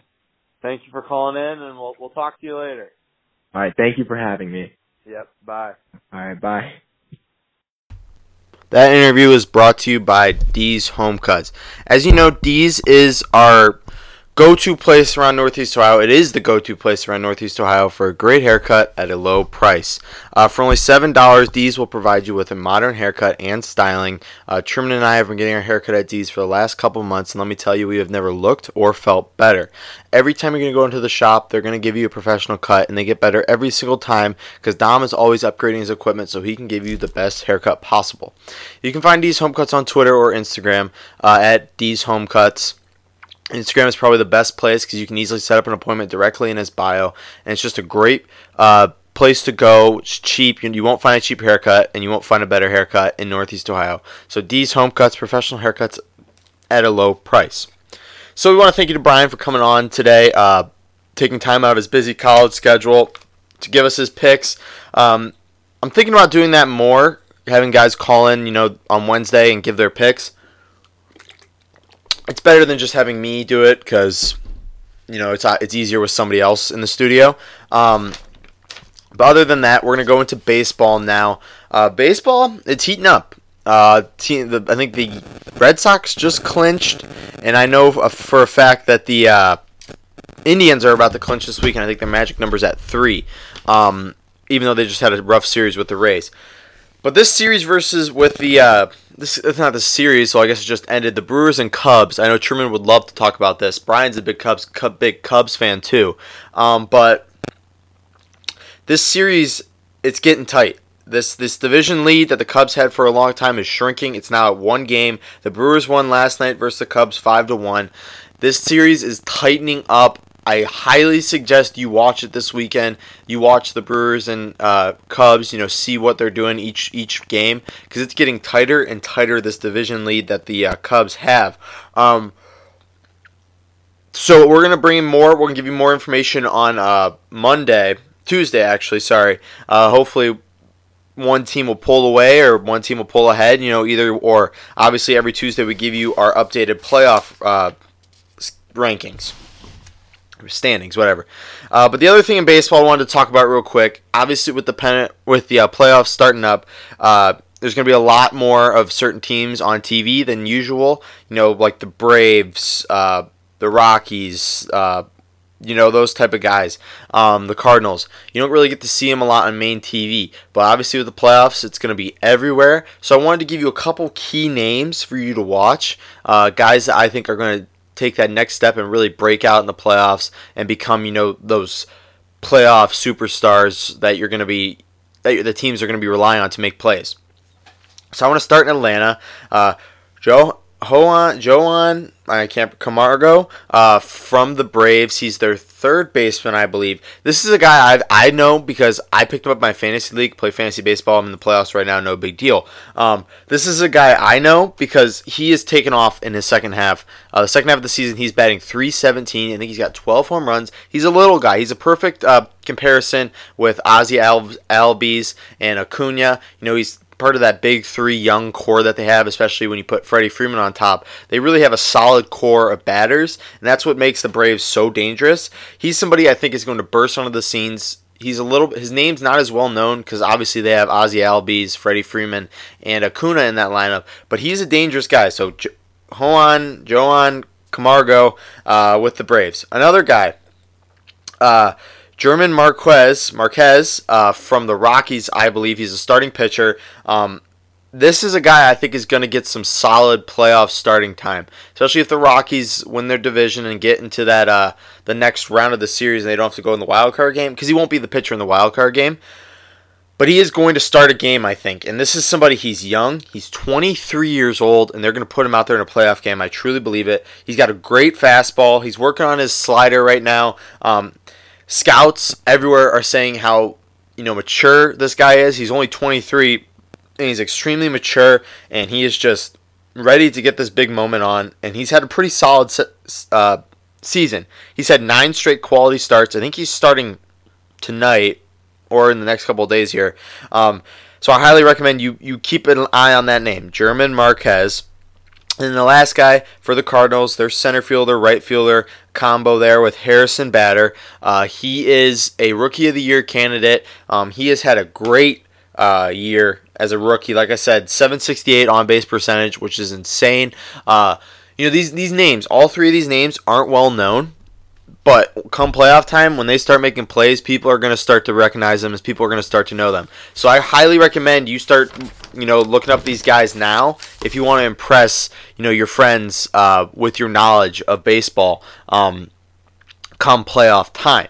Thank you for calling in, and we'll we'll talk to you later. All right. Thank you for having me. Yep. Bye. All right. Bye. That interview is brought to you by D's Home Cuts. As you know, D's is our go-to place around Northeast Ohio. It is the go-to place around Northeast Ohio for a great haircut at a low price. Uh, for only seven dollars, D's will provide you with a modern haircut and styling. Uh, Truman and I have been getting our haircut at D's for the last couple months, and let me tell you, we have never looked or felt better. Every time you're going to go into the shop, they're going to give you a professional cut, and they get better every single time because Dom is always upgrading his equipment so he can give you the best haircut possible. You can find D's Home Cuts on Twitter or Instagram uh, at D's Home Cuts. Instagram is probably the best place because you can easily set up an appointment directly in his bio, and it's just a great uh, place to go. It's cheap. You, won't find a cheap haircut, and you won't find a better haircut in Northeast Ohio. So D's Home Cuts, professional haircuts at a low price. So we want to thank you to Brian for coming on today, uh, taking time out of his busy college schedule to give us his picks. Um, I'm thinking about doing that more, having guys call in, you know, on Wednesday and give their picks it's better than just having me do it because you know it's uh, it's easier with somebody else in the studio. Um, but other than that, we're gonna go into baseball now. Uh, baseball, it's heating up. Uh, team, the, I think the Red Sox just clinched, and I know for a fact that the uh, Indians are about to clinch this week, and I think their magic number's at three. Um, even though they just had a rough series with the Rays. But this series versus with the uh, this it's not the series, so I guess it just ended. The Brewers and Cubs. I know Truman would love to talk about this. Brian's a big Cubs Cub, big Cubs fan too. Um, but this series, it's getting tight. This this division lead that the Cubs had for a long time is shrinking. It's now at one game. The Brewers won last night versus the Cubs five to one. This series is tightening up. I highly suggest you watch it this weekend. You watch the Brewers and uh, Cubs. You know, see what they're doing each each game because it's getting tighter and tighter. This division lead that the uh, Cubs have. Um, so we're gonna bring more. We're gonna give you more information on uh, Monday, Tuesday, actually. Sorry. Uh, hopefully, one team will pull away or one team will pull ahead. You know, either or. Obviously, every Tuesday we give you our updated playoff uh, rankings standings, whatever. Uh, but the other thing in baseball I wanted to talk about real quick, obviously with the pennant, with the uh, playoffs starting up, uh, there's going to be a lot more of certain teams on TV than usual. You know, like the Braves, uh, the Rockies, uh, you know those type of guys. Um, the Cardinals, you don't really get to see them a lot on main TV, but obviously with the playoffs, it's going to be everywhere. So I wanted to give you a couple key names for you to watch, uh, guys that I think are going to take that next step and really break out in the playoffs and become, you know, those playoff superstars that you're going to be that the teams are going to be relying on to make plays. So I want to start in Atlanta. Uh, Joe Hoan Joan I can't Camargo uh, from the Braves. He's their third baseman, I believe. This is a guy i I know because I picked him up my fantasy league, play fantasy baseball. I'm in the playoffs right now, no big deal. Um, this is a guy I know because he has taken off in his second half. Uh, the second half of the season, he's batting 317. I think he's got 12 home runs. He's a little guy. He's a perfect uh, comparison with Ozzy Al- Albies and Acuna. You know, he's part of that big three young core that they have, especially when you put Freddie Freeman on top. They really have a solid core of batters, and that's what makes the Braves so dangerous. He's somebody I think is going to burst onto the scenes. He's a little. His name's not as well known because obviously they have Ozzy Albies, Freddie Freeman, and Acuna in that lineup. But he's a dangerous guy. So jo- Juan, Joan Camargo uh, with the Braves. Another guy. Uh, German Marquez, Marquez uh, from the Rockies, I believe he's a starting pitcher. Um, this is a guy I think is going to get some solid playoff starting time, especially if the Rockies win their division and get into that uh, the next round of the series and they don't have to go in the wild card game because he won't be the pitcher in the wild card game. But he is going to start a game, I think. And this is somebody, he's young. He's 23 years old, and they're going to put him out there in a playoff game. I truly believe it. He's got a great fastball. He's working on his slider right now. Um, scouts everywhere are saying how you know mature this guy is. He's only 23 and he's extremely mature and he is just ready to get this big moment on and he's had a pretty solid uh, season. He's had 9 straight quality starts. I think he's starting tonight or in the next couple days here. Um, so I highly recommend you you keep an eye on that name, German Marquez. And the last guy for the Cardinals, their center fielder, right fielder combo there with Harrison Bader. Uh, he is a Rookie of the Year candidate. Um, he has had a great uh, year as a rookie. Like I said, 768 on base percentage, which is insane. Uh, you know these these names, all three of these names aren't well known. But come playoff time, when they start making plays, people are going to start to recognize them as people are going to start to know them. So I highly recommend you start, you know, looking up these guys now if you want to impress, you know, your friends uh, with your knowledge of baseball um, come playoff time.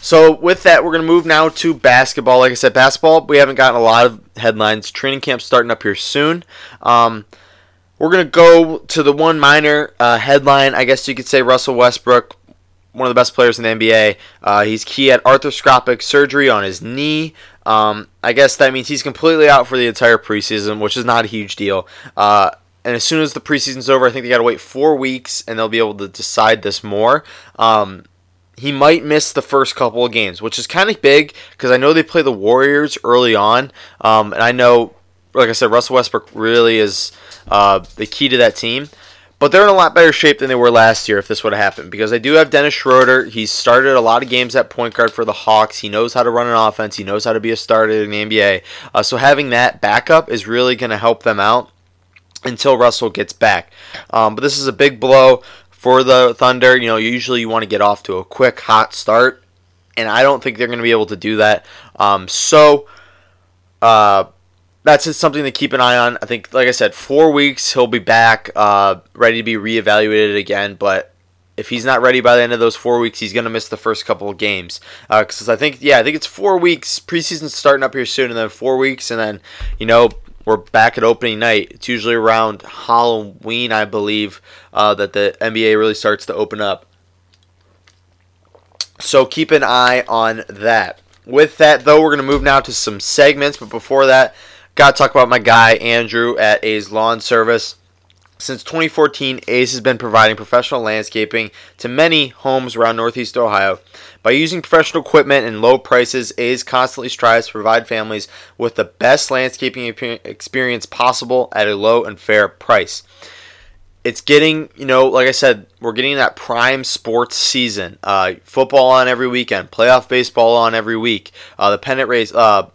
So with that, we're going to move now to basketball. Like I said, basketball, we haven't gotten a lot of headlines. Training camp starting up here soon. Um, we're going to go to the one minor uh, headline. I guess you could say Russell Westbrook one of the best players in the NBA. Uh, he's key at arthroscopic surgery on his knee. Um, I guess that means he's completely out for the entire preseason, which is not a huge deal. Uh, and as soon as the preseason's over, I think they got to wait four weeks, and they'll be able to decide this more. Um, he might miss the first couple of games, which is kind of big because I know they play the Warriors early on, um, and I know, like I said, Russell Westbrook really is uh, the key to that team. But they're in a lot better shape than they were last year if this would have happened because they do have Dennis Schroeder. He's started a lot of games at point guard for the Hawks. He knows how to run an offense. He knows how to be a starter in the NBA. Uh, so having that backup is really going to help them out. until Russell gets back. Um, but this is a big blow for the Thunder. You know, usually you want to get off to a quick, hot start, and I don't think they're going to be able to do that. Um, so, uh, that's just something to keep an eye on. I think, like I said, four weeks he'll be back, uh, ready to be reevaluated again. But if he's not ready by the end of those four weeks, he's going to miss the first couple of games. Because uh, I think, yeah, I think it's four weeks. Preseason's starting up here soon, and then four weeks, and then you know we're back at opening night. It's usually around Halloween, I believe, uh, that the NBA really starts to open up. So keep an eye on that. With that, though, we're going to move now to some segments. But before that, got to talk about my guy, Andrew, at A's Lawn Service. Since 2014, Ace has been providing professional landscaping to many homes around Northeast Ohio. By using professional equipment and low prices, Ace constantly strives to provide families with the best landscaping experience possible at a low and fair price. It's getting, you know, like I said, we're getting that prime sports season. Uh, football on every weekend, playoff baseball on every week. Uh, the pennant race, uh,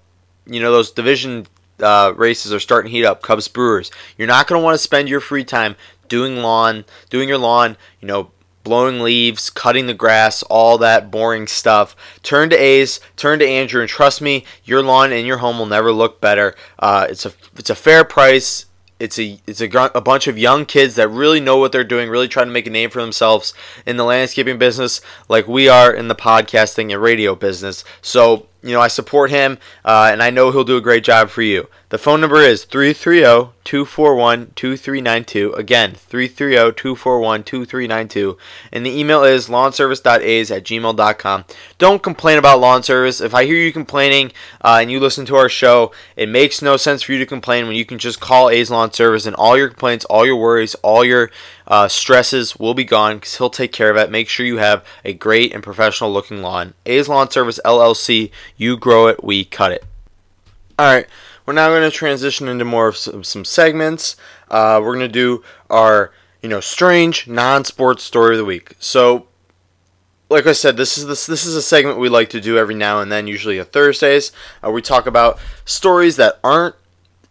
you know, those division uh, races are starting to heat up. Cubs Brewers. You're not going to want to spend your free time doing lawn, doing your lawn. You know, blowing leaves, cutting the grass, all that boring stuff. Turn to A's, turn to Andrew, and trust me, your lawn and your home will never look better. Uh, it's a it's a fair price. It's a it's a, a bunch of young kids that really know what they're doing, really trying to make a name for themselves in the landscaping business, like we are in the podcasting and radio business. So you know, I support him, uh, and I know he'll do a great job for you. The phone number is 330 241 2392. Again, 330 241 2392. And the email is lawnservice.a's at gmail.com. Don't complain about lawn service. If I hear you complaining uh, and you listen to our show, it makes no sense for you to complain when you can just call A's Lawn Service and all your complaints, all your worries, all your uh, stresses will be gone because he'll take care of it. Make sure you have a great and professional looking lawn. A's Lawn Service LLC. You grow it, we cut it. All right. We're now going to transition into more of some, some segments. Uh, we're going to do our, you know, strange non-sports story of the week. So, like I said, this is this this is a segment we like to do every now and then, usually on Thursdays. Uh, we talk about stories that aren't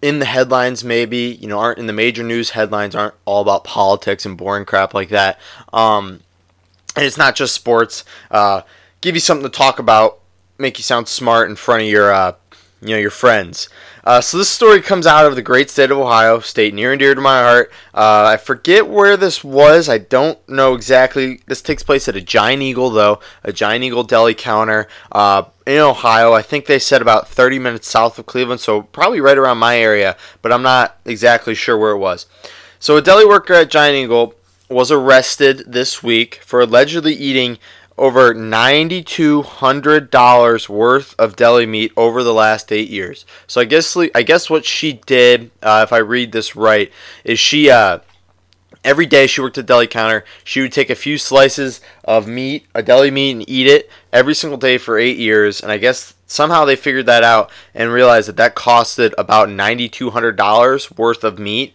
in the headlines, maybe you know, aren't in the major news headlines, aren't all about politics and boring crap like that. Um, and it's not just sports. Uh, give you something to talk about, make you sound smart in front of your, uh, you know, your friends. Uh, so this story comes out of the great state of Ohio, state near and dear to my heart. Uh, I forget where this was. I don't know exactly. This takes place at a Giant Eagle, though, a Giant Eagle deli counter uh, in Ohio. I think they said about 30 minutes south of Cleveland, so probably right around my area, but I'm not exactly sure where it was. So a deli worker at Giant Eagle was arrested this week for allegedly eating over $9200 worth of deli meat over the last 8 years. So I guess I guess what she did uh, if I read this right is she uh, every day she worked at deli counter, she would take a few slices of meat, a deli meat and eat it every single day for 8 years and I guess somehow they figured that out and realized that that costed about $9200 worth of meat.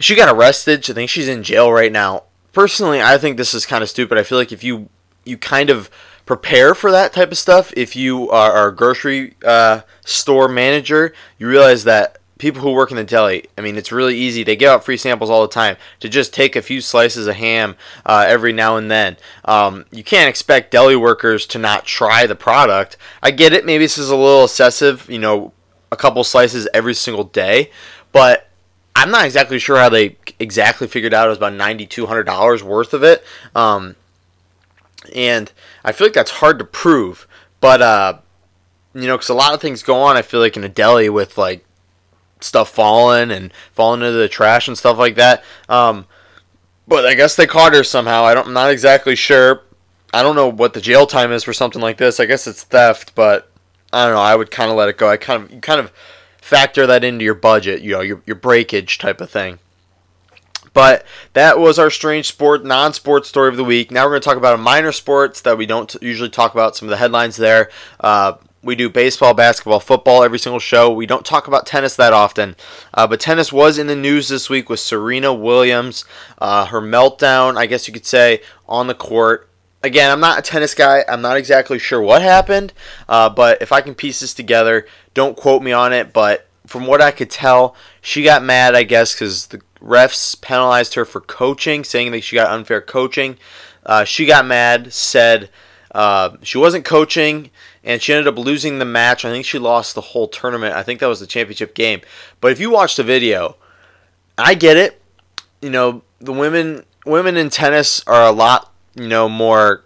She got arrested. I think she's in jail right now. Personally, I think this is kind of stupid. I feel like if you you kind of prepare for that type of stuff. If you are, a grocery uh, store manager, you realize that people who work in the deli, I mean, it's really easy. They give out free samples all the time to just take a few slices of ham uh, every now and then. Um, you can't expect deli workers to not try the product. I get it. Maybe this is a little excessive, you know, a couple slices every single day, but I'm not exactly sure how they exactly figured out it was about $9,200 worth of it. Um, and I feel like that's hard to prove. But uh, you know, because a lot of things go on. I feel like in a deli with like stuff falling and falling into the trash and stuff like that. Um, but I guess they caught her somehow. I don't. I'm not exactly sure. I don't know what the jail time is for something like this. I guess it's theft, but I don't know. I would kind of let it go. I kind of you kind of factor that into your budget. You know, your your breakage type of thing. But that was our strange sport, non sport story of the week. Now we're going to talk about a minor sports that we don't usually talk about, some of the headlines there. Uh, we do baseball, basketball, football every single show. We don't talk about tennis that often. Uh, but tennis was in the news this week with Serena Williams, uh, her meltdown, I guess you could say, on the court. Again, I'm not a tennis guy. I'm not exactly sure what happened. Uh, but if I can piece this together, don't quote me on it. But from what I could tell, she got mad, I guess, because the refs penalized her for coaching, saying that she got unfair coaching. Uh, she got mad, said uh, she wasn't coaching, and she ended up losing the match. I think she lost the whole tournament. I think that was the championship game. But if you watch the video, I get it. You know, the women women in tennis are a lot, you know, more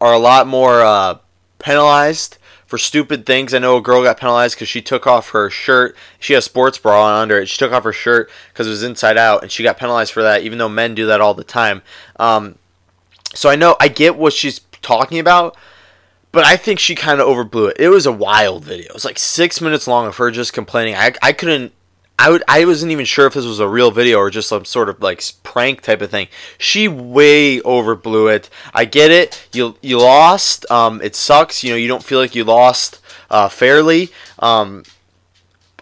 are a lot more uh, penalized for stupid things. I know a girl got penalized because she took off her shirt. She had a sports bra on under it. She took off her shirt because it was inside out, and she got penalized for that. Even though men do that all the time. Um, so I know I get what she's talking about, but I think she kind of overblew it. It was a wild video. It was like six minutes long of her just complaining. I, I couldn't. I would. I wasn't even sure if this was a real video or just some sort of like prank type of thing. She way overblew it. I get it. You you lost. Um, it sucks. You know, you don't feel like you lost uh, fairly. Um,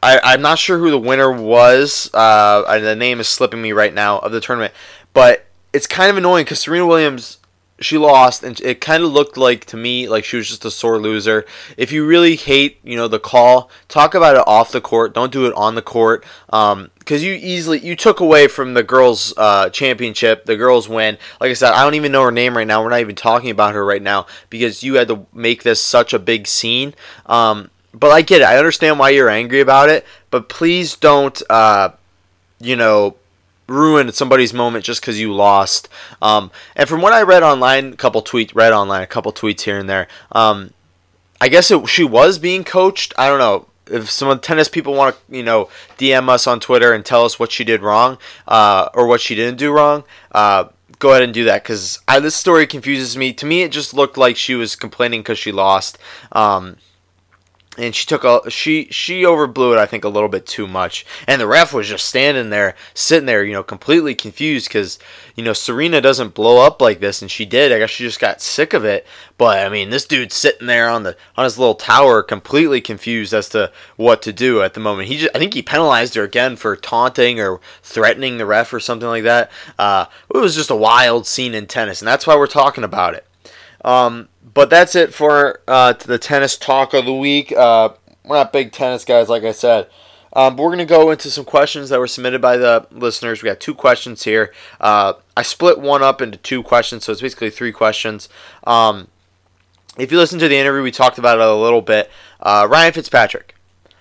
I, I'm not sure who the winner was. Uh, the name is slipping me right now of the tournament, but it's kind of annoying because Serena Williams she lost and it kind of looked like to me like she was just a sore loser. If you really hate you know the call talk about it off the court. Don't do it on the court because um, you easily you took away from the girls uh, championship the girls win. Like i said i don't even know her name right now. We're not even talking about her right now because you had to make this such a big scene. Um, but i get it. I understand why you're angry about it but please don't uh, you know ruin somebody's moment just because you lost. Um, and from what I read online, a couple tweets, read online, a couple tweets here and there. Um, I guess it, she was being coached. I don't know if some tennis people want to, you know, DM us on Twitter and tell us what she did wrong uh, or what she didn't do wrong. Uh, go ahead and do that because this story confuses me. To me, it just looked like she was complaining because she lost. Um, and she took a she she overblew it I think a little bit too much. And the ref was just standing there sitting there you know completely confused because you know Serena doesn't blow up like this and she did. I guess she just got sick of it. But I mean this dude's sitting there on the on his little tower completely confused as to what to do at the moment. He just I think he penalized her again for taunting or threatening the ref or something like that. Uh, it was just a wild scene in tennis and that's why we're talking about it. Um, but that's it for uh, the tennis talk of the week. Uh, we're not big tennis guys, like I said. Um, but we're going to go into some questions that were submitted by the listeners. We got two questions here. Uh, I split one up into two questions, so it's basically three questions. Um, if you listen to the interview, we talked about it a little bit. Uh, Ryan Fitzpatrick.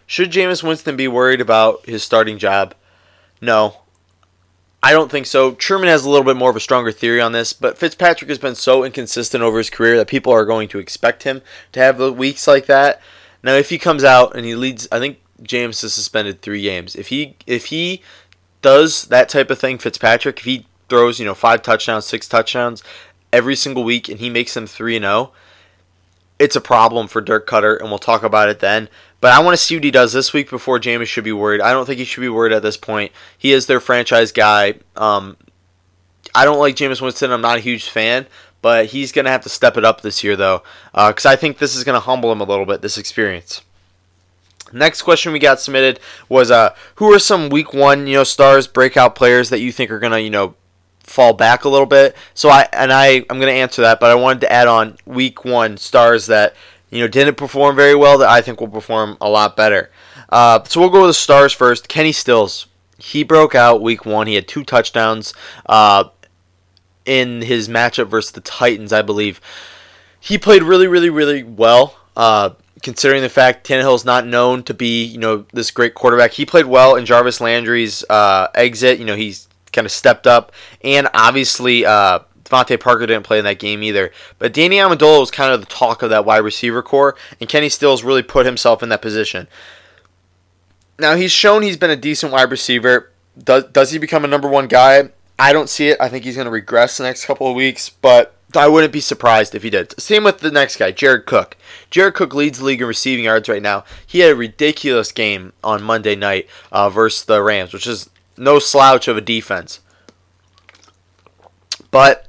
Should Jameis Winston be worried about his starting job? No. I don't think so. Truman has a little bit more of a stronger theory on this, but Fitzpatrick has been so inconsistent over his career that people are going to expect him to have weeks like that. Now, if he comes out and he leads, I think Jameis has suspended three games. If he if he does that type of thing, Fitzpatrick, if he throws you know five touchdowns, six touchdowns every single week, and he makes them three and zero, oh, it's a problem for Dirk Koetter, and we'll talk about it then. But I want to see what he does this week before Jameis should be worried. I don't think he should be worried at this point. He is their franchise guy. Um, I don't like Jameis Winston. I'm not a huge fan, but he's going to have to step it up this year, though, because uh, I think this is going to humble him a little bit, this experience. Next question we got submitted was uh, who are some week one, you know, stars, breakout players that you think are gonna, you know, fall back a little bit? So I and I I'm gonna answer that, but I wanted to add on week one stars that you know, didn't perform very well that I think will perform a lot better. Uh, so we'll go with the stars first. Kenny Stills. He broke out week one. He had two touchdowns uh, in his matchup versus the Titans, I believe. He played really, really, really well. Uh, considering the fact Tannehill's not known to be, you know, this great quarterback. He played well in Jarvis Landry's uh, exit. You know, he's kind of stepped up, and obviously DeVante Parker didn't play in that game either. But Danny Amendola was kind of the talk of that wide receiver corps, and Kenny Stills really put himself in that position. Now he's shown he's been a decent wide receiver. Does does he become a number one guy? I don't see it. I think he's going to regress the next couple of weeks, but I wouldn't be surprised if he did. Same with the next guy, Jared Cook. Jared Cook leads the league in receiving yards right now. He had a ridiculous game on Monday night uh, versus the Rams, which is no slouch of a defense. But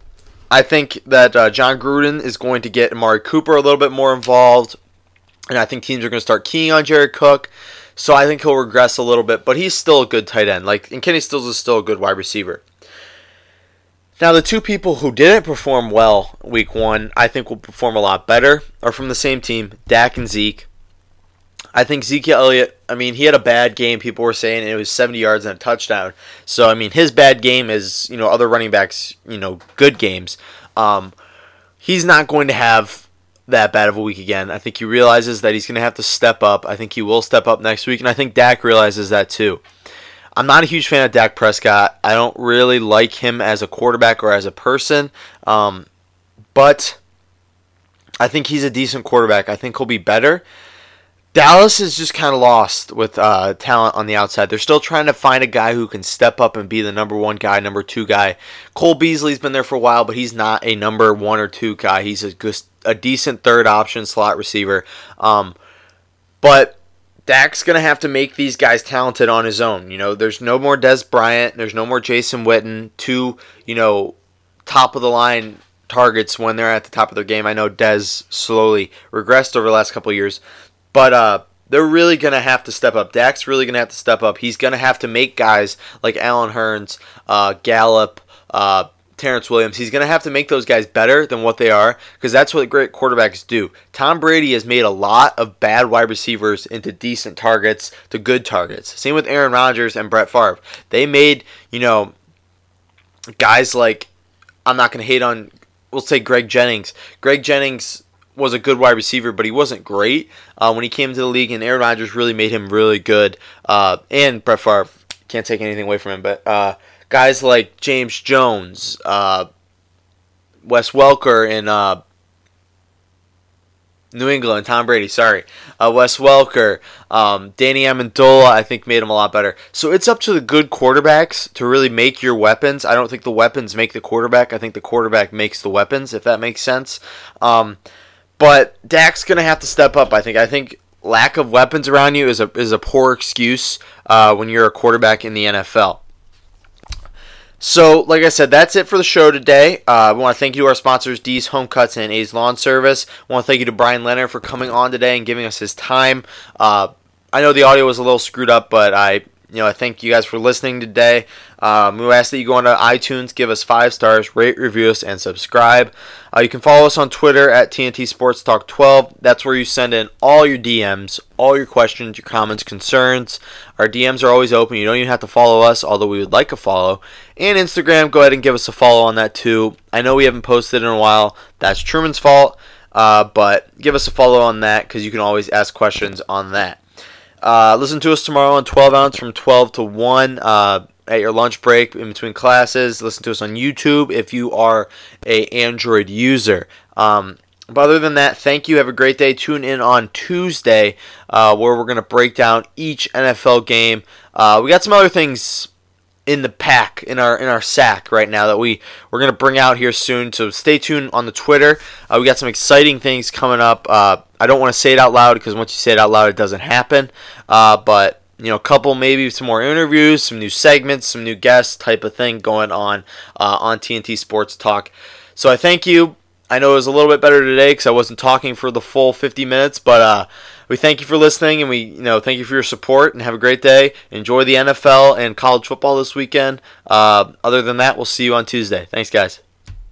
I think that uh, Jon Gruden is going to get Amari Cooper a little bit more involved, and I think teams are going to start keying on Jared Cook. So I think he'll regress a little bit, but he's still a good tight end. Like, and Kenny Stills is still a good wide receiver. Now, the two people who didn't perform well week one, I think will perform a lot better, are from the same team, Dak and Zeke. I think Zeke Elliott, I mean, he had a bad game. People were saying it was 70 yards and a touchdown. So, I mean, his bad game is, you know, other running backs, you know, good games. Um, he's not going to have that bad of a week again. I think he realizes that he's going to have to step up. I think he will step up next week, and I think Dak realizes that too. I'm not a huge fan of Dak Prescott. I don't really like him as a quarterback or as a person, um, but I think he's a decent quarterback. I think he'll be better. Dallas is just kind of lost with uh, talent on the outside. They're still trying to find a guy who can step up and be the number one guy, number two guy. Cole Beasley's been there for a while, but he's not a number one or two guy. He's a, a decent third option slot receiver. Um, but Dak's going to have to make these guys talented on his own. You know, there's no more Dez Bryant. There's no more Jason Witten. Two, you know, top of the line targets when they're at the top of their game. I know Dez slowly regressed over the last couple years. But uh, they're really going to have to step up. Dak's really going to have to step up. He's going to have to make guys like Allen Hurns, uh, Gallup, uh, Terrance Williams. He's going to have to make those guys better than what they are because that's what great quarterbacks do. Tom Brady has made a lot of bad wide receivers into decent targets to good targets. Same with Aaron Rodgers and Brett Favre. They made, you know, guys like, I'm not going to hate on, we'll say Greg Jennings. Greg Jennings was a good wide receiver, but he wasn't great uh, when he came to the league. And Aaron Rodgers really made him really good. Uh, and Brett Favre can't take anything away from him, but uh, guys like James Jones, uh, Wes Welker, and uh, New England, Tom Brady, sorry, uh, Wes Welker, um, Danny Amendola, I think made him a lot better. So it's up to the good quarterbacks to really make your weapons. I don't think the weapons make the quarterback. I think the quarterback makes the weapons, if that makes sense. Um, but Dak's gonna have to step up. I think. I think lack of weapons around you is a is a poor excuse uh, when you're a quarterback in the NFL. So, like I said, that's it for the show today. Uh, we want to thank you to our sponsors, D's Home Cuts and A's Lawn Service. I want to thank you to Brian Leonard for coming on today and giving us his time. Uh, I know the audio was a little screwed up, but I you know, I thank you guys for listening today. Um, we ask that you go onto iTunes, give us five stars, rate, review us, and subscribe. Uh, you can follow us on Twitter at TNT Sports Talk 12. That's where you send in all your DMs, all your questions, your comments, concerns. Our DMs are always open. You don't even have to follow us, although we would like a follow. And Instagram, go ahead and give us a follow on that too. I know we haven't posted in a while. That's Truman's fault. Uh, but give us a follow on that because you can always ask questions on that. Uh, listen to us tomorrow on 12 ounce from 12 to 1 uh, at your lunch break in between classes. Listen to us on YouTube if you are a Android user. Um, but other than that, thank you. Have a great day. Tune in on Tuesday uh, where we're going to break down each NFL game. Uh, we got some other things in the pack in our in our sack right now that we we're gonna bring out here soon. So stay tuned on the Twitter. Uh, we got some exciting things coming up. Uh, I don't want to say it out loud because once you say it out loud, it doesn't happen. Uh, but you know, a couple maybe some more interviews, some new segments, some new guests type of thing going on uh, on TNT Sports Talk. So I thank you. I know it was a little bit better today because I wasn't talking for the full 50 minutes, but uh, we thank you for listening and we you know thank you for your support and have a great day. Enjoy the NFL and college football this weekend. Uh, other than that, we'll see you on Tuesday. Thanks, guys.